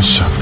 House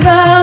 about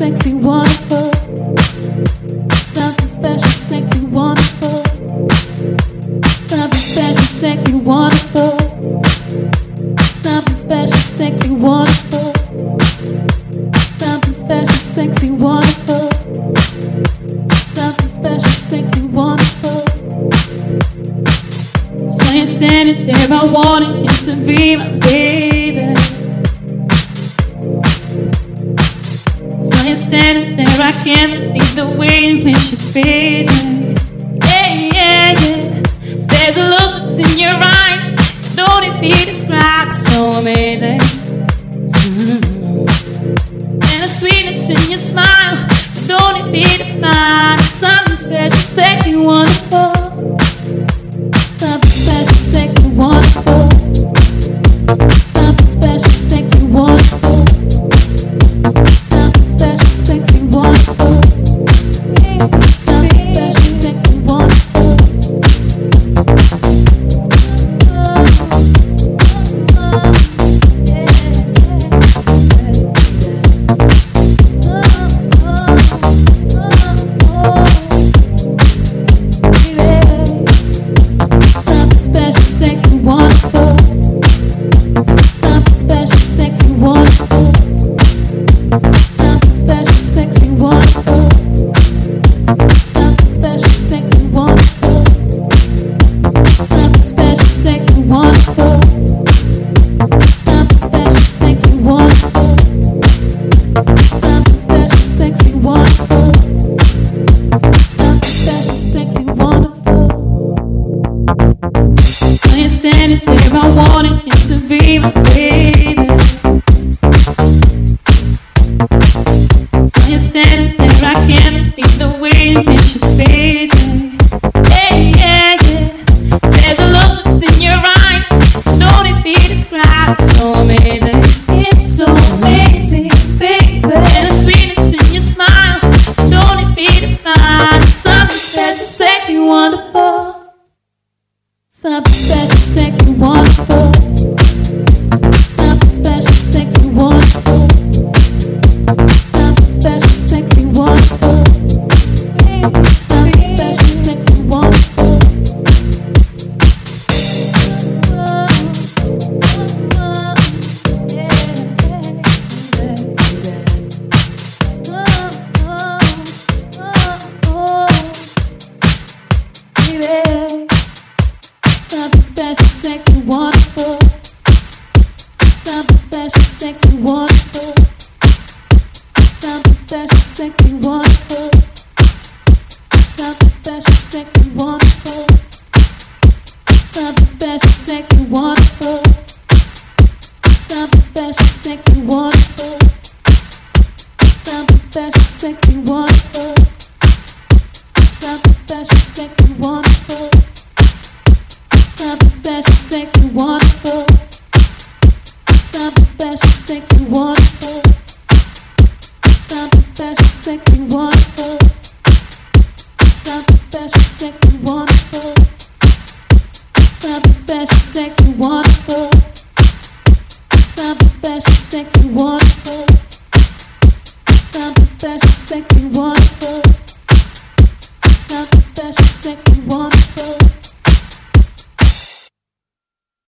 sexy one.